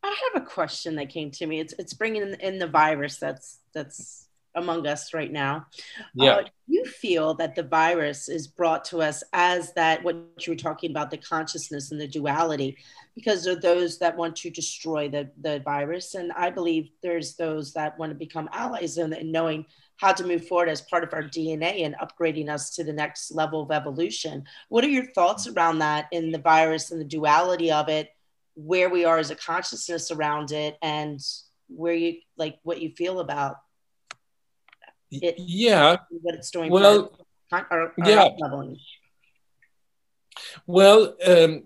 I have a question that came to me. It's it's bringing in, in the virus that's that's among us right now. Yeah. Uh, you feel that the virus is brought to us as that, what you were talking about, the consciousness and the duality, because of those that want to destroy the, the virus. And I believe there's those that want to become allies and knowing how to move forward as part of our DNA and upgrading us to the next level of evolution. What are your thoughts around that in the virus and the duality of it, where we are as a consciousness around it, and where you like what you feel about it, yeah what it's doing well our, our yeah leveling. well um,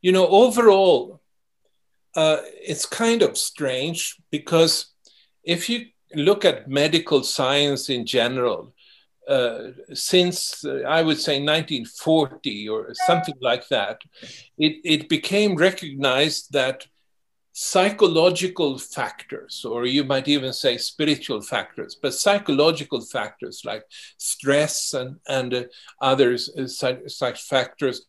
you know overall uh, it's kind of strange because if you look at medical science in general uh, since uh, I would say 1940 or something like that, it, it became recognized that psychological factors, or you might even say spiritual factors, but psychological factors like stress and, and uh, others, uh, such, such, factors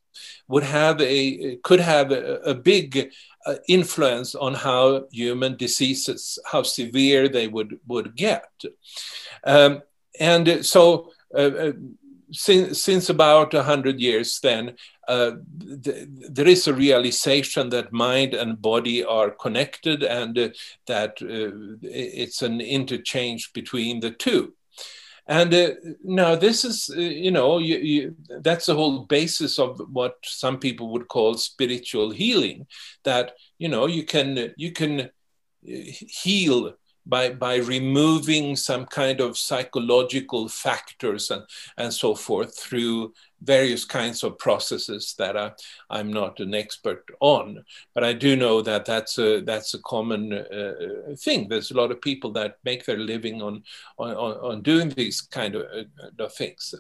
would have a, could have a, a big uh, influence on how human diseases, how severe they would, would get. Um, and so uh, uh since, since about 100 years then, uh, th- there is a realization that mind and body are connected and uh, that uh, it's an interchange between the two. And uh, now this is, uh, you know, you, you, that's the whole basis of what some people would call spiritual healing. That you know you can you can uh, heal by, by removing some kind of psychological factors and, and so forth through various kinds of processes that I, I'm not an expert on. But I do know that that's a, that's a common uh, thing. There's a lot of people that make their living on, on, on doing these kind of, uh, of things.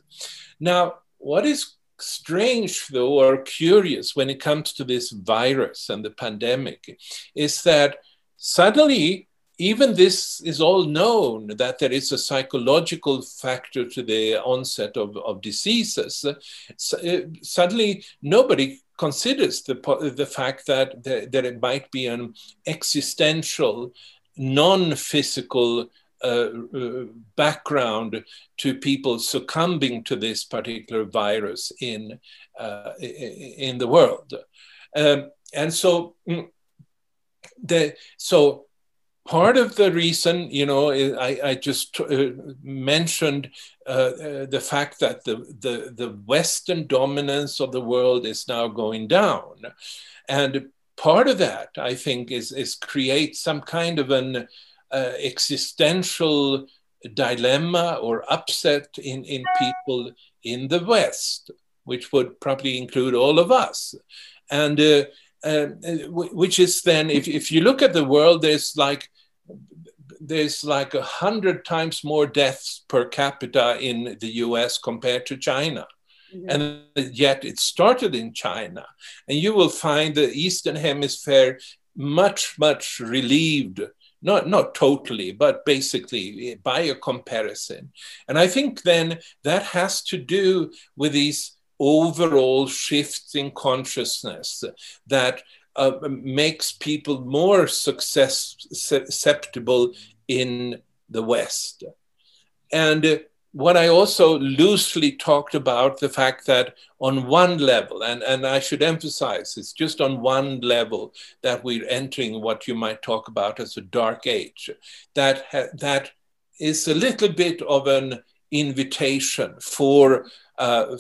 Now, what is strange though or curious when it comes to this virus and the pandemic is that suddenly even this is all known that there is a psychological factor to the onset of, of diseases. Uh, suddenly, nobody considers the, the fact that there, that it might be an existential, non physical uh, uh, background to people succumbing to this particular virus in, uh, in the world. Um, and so, mm, the, so part of the reason, you know, I, I just uh, mentioned uh, uh, the fact that the, the, the Western dominance of the world is now going down. And part of that, I think, is, is create some kind of an uh, existential dilemma or upset in, in people in the West, which would probably include all of us. And uh, uh, which is then, if, if you look at the world, there's like there's like a hundred times more deaths per capita in the US compared to China. Mm-hmm. And yet it started in China. And you will find the Eastern Hemisphere much, much relieved, not, not totally, but basically by a comparison. And I think then that has to do with these overall shifts in consciousness that uh, makes people more success susceptible in the West. And what I also loosely talked about the fact that on one level, and, and I should emphasize it's just on one level that we're entering what you might talk about as a dark age, that, that is a little bit of an invitation for uh,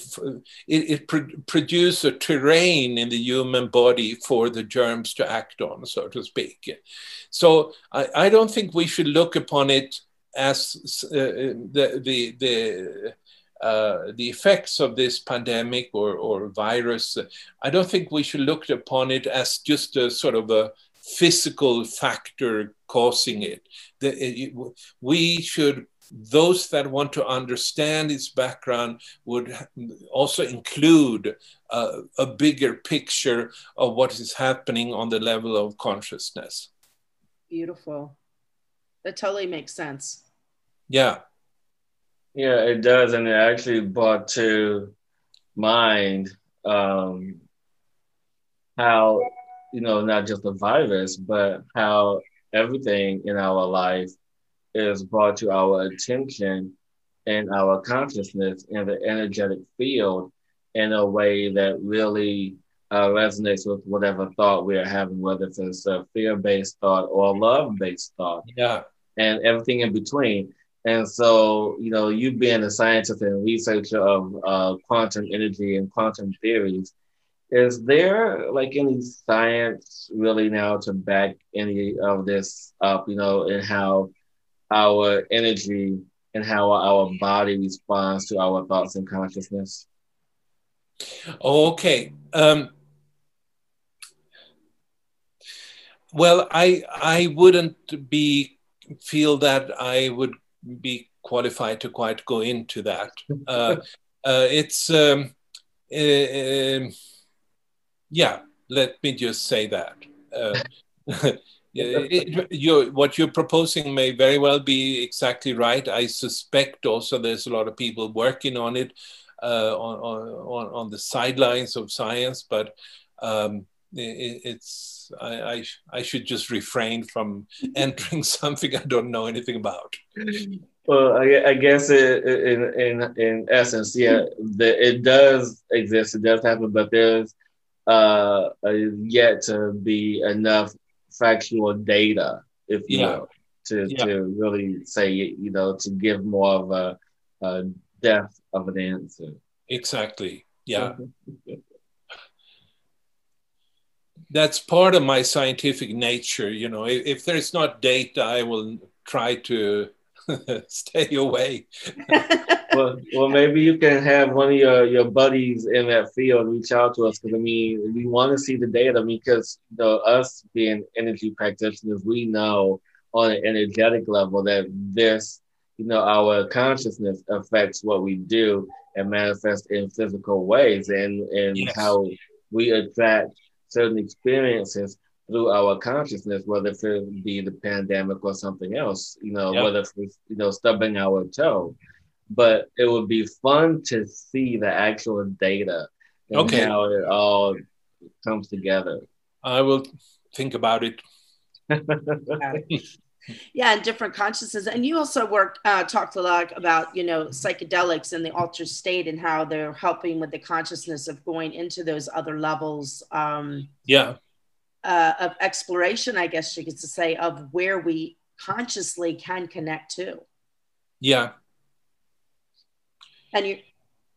it, it pro- produces a terrain in the human body for the germs to act on, so to speak. So I, I don't think we should look upon it as uh, the the the, uh, the effects of this pandemic or, or virus. I don't think we should look upon it as just a sort of a physical factor causing it. The, it we should those that want to understand its background would also include uh, a bigger picture of what is happening on the level of consciousness. Beautiful. That totally makes sense. Yeah. Yeah, it does. And it actually brought to mind um, how, you know, not just the virus, but how everything in our life is brought to our attention and our consciousness in the energetic field in a way that really uh, resonates with whatever thought we are having, whether it's a fear based thought or a love based thought. Yeah. And everything in between. And so, you know, you being a scientist and researcher of uh, quantum energy and quantum theories, is there like any science really now to back any of this up, you know, and how our energy and how our body responds to our thoughts and consciousness? Okay. Um, well, I I wouldn't be feel that I would be qualified to quite go into that. (laughs) Uh, uh, it's um, uh, yeah. Let me just say that. (laughs) It, you're, what you're proposing may very well be exactly right. I suspect also there's a lot of people working on it uh, on, on, on the sidelines of science, but um, it, it's I, I, I, should just refrain from (laughs) entering something I don't know anything about. Well, I, I guess it, in in in essence, yeah, the, it does exist. It does happen, but there's uh, yet to be enough factual data, if you yeah. will, to, yeah. to really say, you know, to give more of a, a depth of an answer. Exactly. Yeah. That's part of my scientific nature. You know, if, if there's not data, I will try to (laughs) stay away. (laughs) well, well, maybe you can have one of your, your buddies in that field reach out to us because I mean, we want to see the data I mean, because you know, us being energy practitioners, we know on an energetic level that this, you know, our consciousness affects what we do and manifest in physical ways and, and yes. how we attract certain experiences through our consciousness, whether it be the pandemic or something else, you know, yep. whether it's, you know, stubbing our toe. But it would be fun to see the actual data and okay. how it all comes together. I will think about it. yeah and different consciousness and you also work uh, talked a lot about you know psychedelics and the altered state and how they're helping with the consciousness of going into those other levels um, yeah uh, of exploration i guess you could say of where we consciously can connect to yeah and you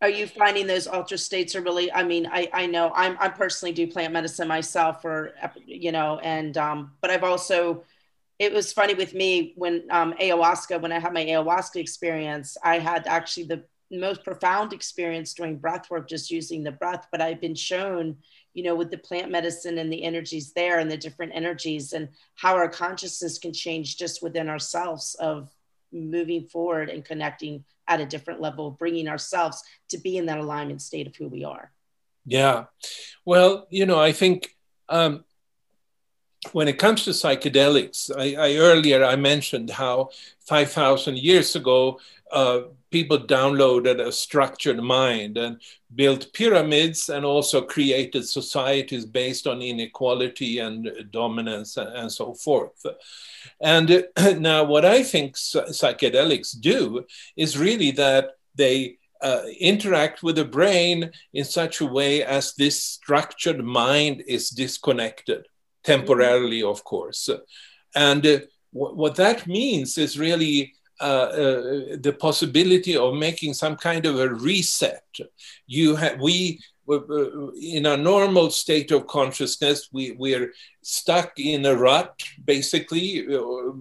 are you finding those altered states are really i mean i i know i'm i personally do plant medicine myself for you know and um but i've also it was funny with me when um, ayahuasca, when I had my ayahuasca experience, I had actually the most profound experience doing breath work, just using the breath. But I've been shown, you know, with the plant medicine and the energies there and the different energies and how our consciousness can change just within ourselves of moving forward and connecting at a different level, bringing ourselves to be in that alignment state of who we are. Yeah. Well, you know, I think um, when it comes to psychedelics, I, I earlier I mentioned how 5,000 years ago, uh, people downloaded a structured mind and built pyramids and also created societies based on inequality and dominance and, so forth. And (clears throat) now, what I think psychedelics do is really that they uh, interact with the brain in such a way as this structured mind is disconnected temporarily, of course. And uh, what that means is really uh, uh, the possibility of making some kind of a reset. You have we in a normal state of consciousness, we we're stuck in a rut, basically. Uh,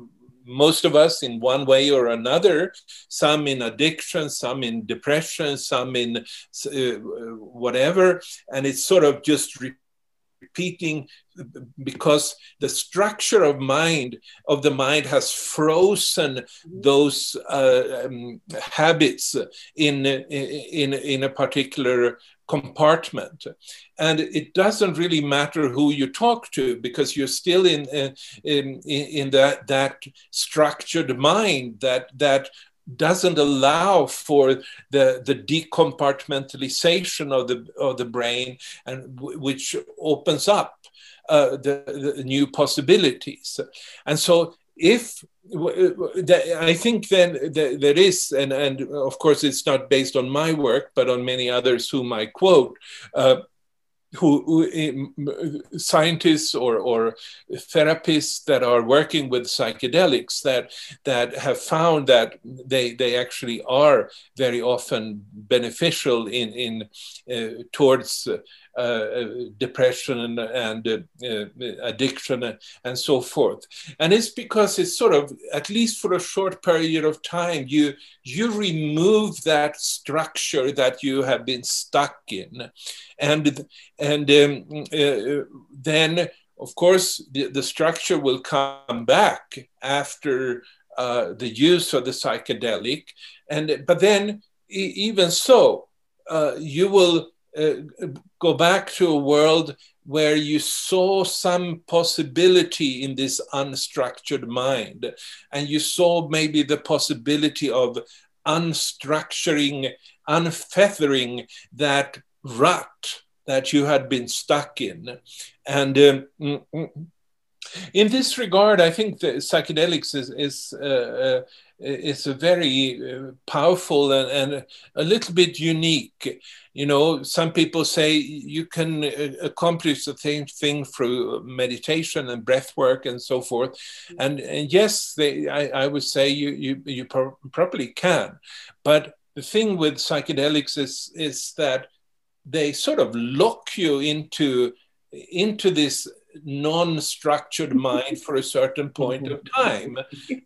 most of us in one way or another, some in addiction, some in depression, some in uh, whatever, and it's sort of just repeating because the structure of mind of the mind has frozen those uh, um, habits in, in in a particular compartment. And it doesn't really matter who you talk to because you're still in in in that that structured mind that that doesn't allow for the, the decompartmentalization of the, of the brain and w- which opens up uh, the, the, new possibilities. And so if I think then there is, and, and of course it's not based on my work, but on many others whom I quote, uh, who, who, scientists or, or therapists that are working with psychedelics that that have found that they they actually are very often beneficial in in uh, towards depression and, and uh, addiction and so forth. And it's because it's sort of, at least for a short period of time, you, you remove that structure that you have been stuck in. And, and um, uh, then, of course, the, the structure will come back after uh, the use of the psychedelic. And, but then, even so, uh, you will uh, go back to a world where you saw some possibility in this unstructured mind and you saw maybe the possibility of unstructuring unfeathering that rut that you had been stuck in. And um, mm, mm, in this regard, I think the psychedelics is is uh, uh, is a very uh, powerful and, and, a little bit unique. You know, some people say you can uh, accomplish the same thing through meditation and breath work and so forth. And, and yes, they, I, I would say you you you pro- probably can, but the thing with psychedelics is is that they sort of lock you into into this non-structured (laughs) mind for a certain point of time.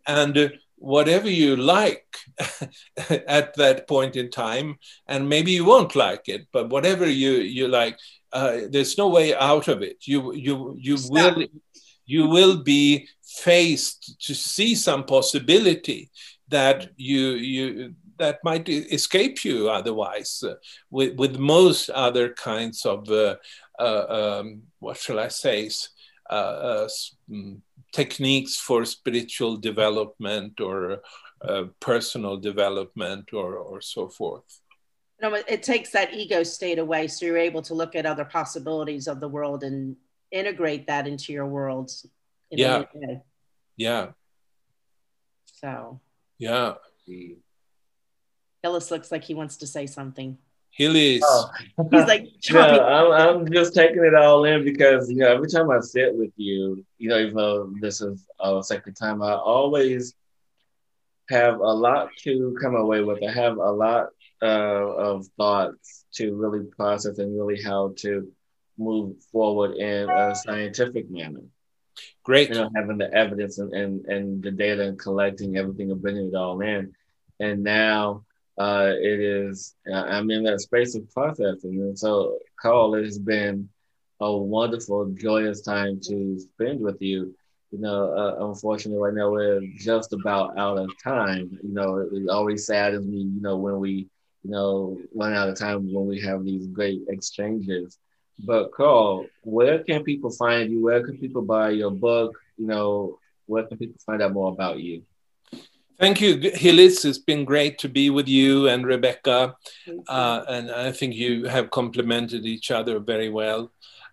And uh, whatever you like (laughs) at that point in time and maybe you won't like it but whatever you you like uh, there's no way out of it. You you you Stop. will you will be faced to see some possibility that you you that might escape you otherwise uh, with, with most other kinds of uh, um, what shall I say uh, uh, mm, techniques for spiritual development or uh, personal development or, or so forth. No, it takes that ego state away, so you're able to look at other possibilities of the world and integrate that into your worlds. yeah. Yeah. So. Yeah. Ellis looks like he wants to say something. Hillis. Oh. He's like, (laughs) no, I'm, I'm just taking it all in because, you know, every time I sit with you, you know, even though this is a second time, I always have a lot to come away with. I have a lot uh, of thoughts to really process and really how to move forward in a scientific manner. Great. You know, having the evidence and, and, and the data and collecting everything and bringing it all in. And now uh, it is, I'm in that space of processing. And so, Carl, it has been a wonderful, joyous time to spend with you. You know, uh, unfortunately, right now we're just about out of time. You know, it, it always saddens me, you know, when we, you know, run out of time when we have these great exchanges. But Carl, where can people find you? Where can people buy your book? You know, where can people find out more about you? Thank you, Hillis. It's been great to be with you and Rebecca. Uh, and I think you have complemented each other very well.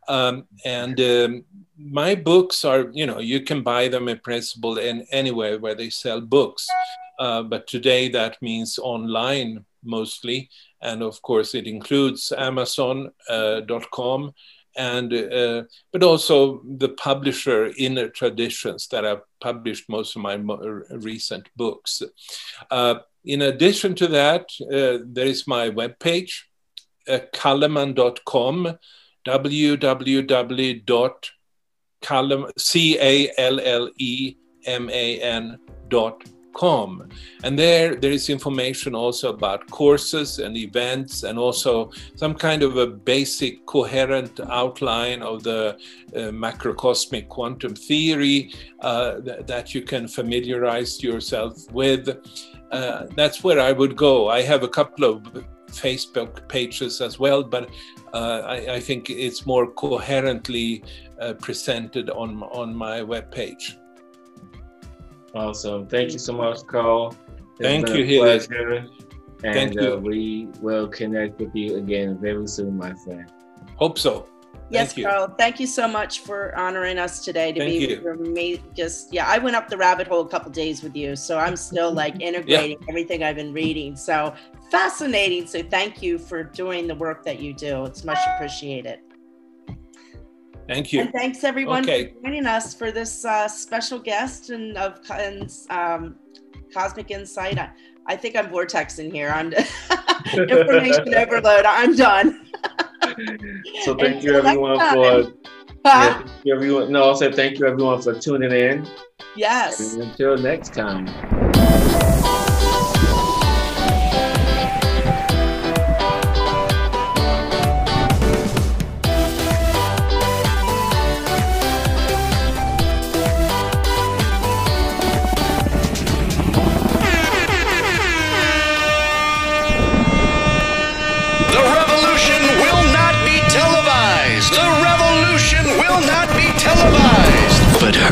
Um, and um, my books are, you know, you can buy them in principle in anywhere where they sell books. Uh, but today that means online mostly. And of course, it includes Amazon.com. Uh, and uh, but also the publisher Inner Traditions that have published most of my recent books. Uh, in addition to that, uh, there is my webpage, uh, calleman.com, www.calleman.com com. And there, there is information also about courses and events, and also some kind of a basic, coherent outline of the uh, macrocosmic quantum theory uh, th- that you can familiarize yourself with. Uh, that's where I would go. I have a couple of Facebook pages as well, but uh, I, I, think it's more coherently uh, presented on on my webpage. Awesome. Thank you so much, Carl. Thank you, Hillis. And Thank you. Uh, we will connect with you again very soon, my friend. Hope so. Yes, Thank Carl. Thank you so much for honoring us today to Thank be you. for me. Just yeah, I went up the rabbit hole a couple days with you, so I'm still like (laughs) integrating yeah. everything I've been reading. So fascinating. So thank you for doing the work that you do. It's much appreciated. Thank you. And thanks everyone okay. for joining us for this uh, special guest and of and, um, Cosmic Insight. I, I, think I'm vortexing here. I'm (laughs) information (laughs) overload. I'm done. (laughs) so thank you everyone for. Yeah, everyone. No, I said thank you everyone for tuning in. Yes. And until next time.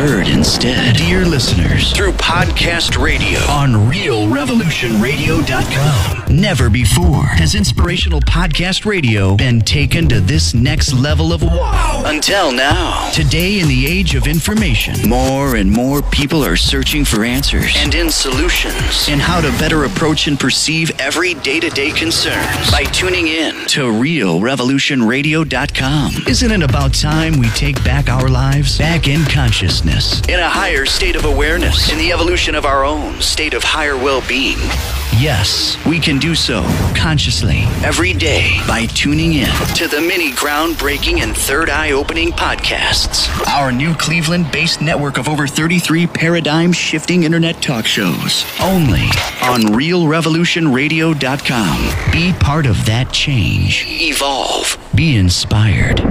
Heard instead. Dear listeners, through podcast radio on realrevolutionradio.com. Never before has inspirational podcast radio been taken to this next level of wow. Until now, today in the age of information, more and more people are searching for answers and in solutions in how to better approach and perceive every day-to-day concerns by tuning in to realrevolutionradio.com. Isn't it about time we take back our lives back in consciousness? consciousness, in a higher state of awareness, in the evolution of our own state of higher well being. Yes, we can do so consciously every day by tuning in to the many groundbreaking and third eye opening podcasts. Our new Cleveland based network of over 33 paradigm shifting internet talk shows. Only on RealRevolutionRadio.com. Be part of that change. Evolve. Be inspired.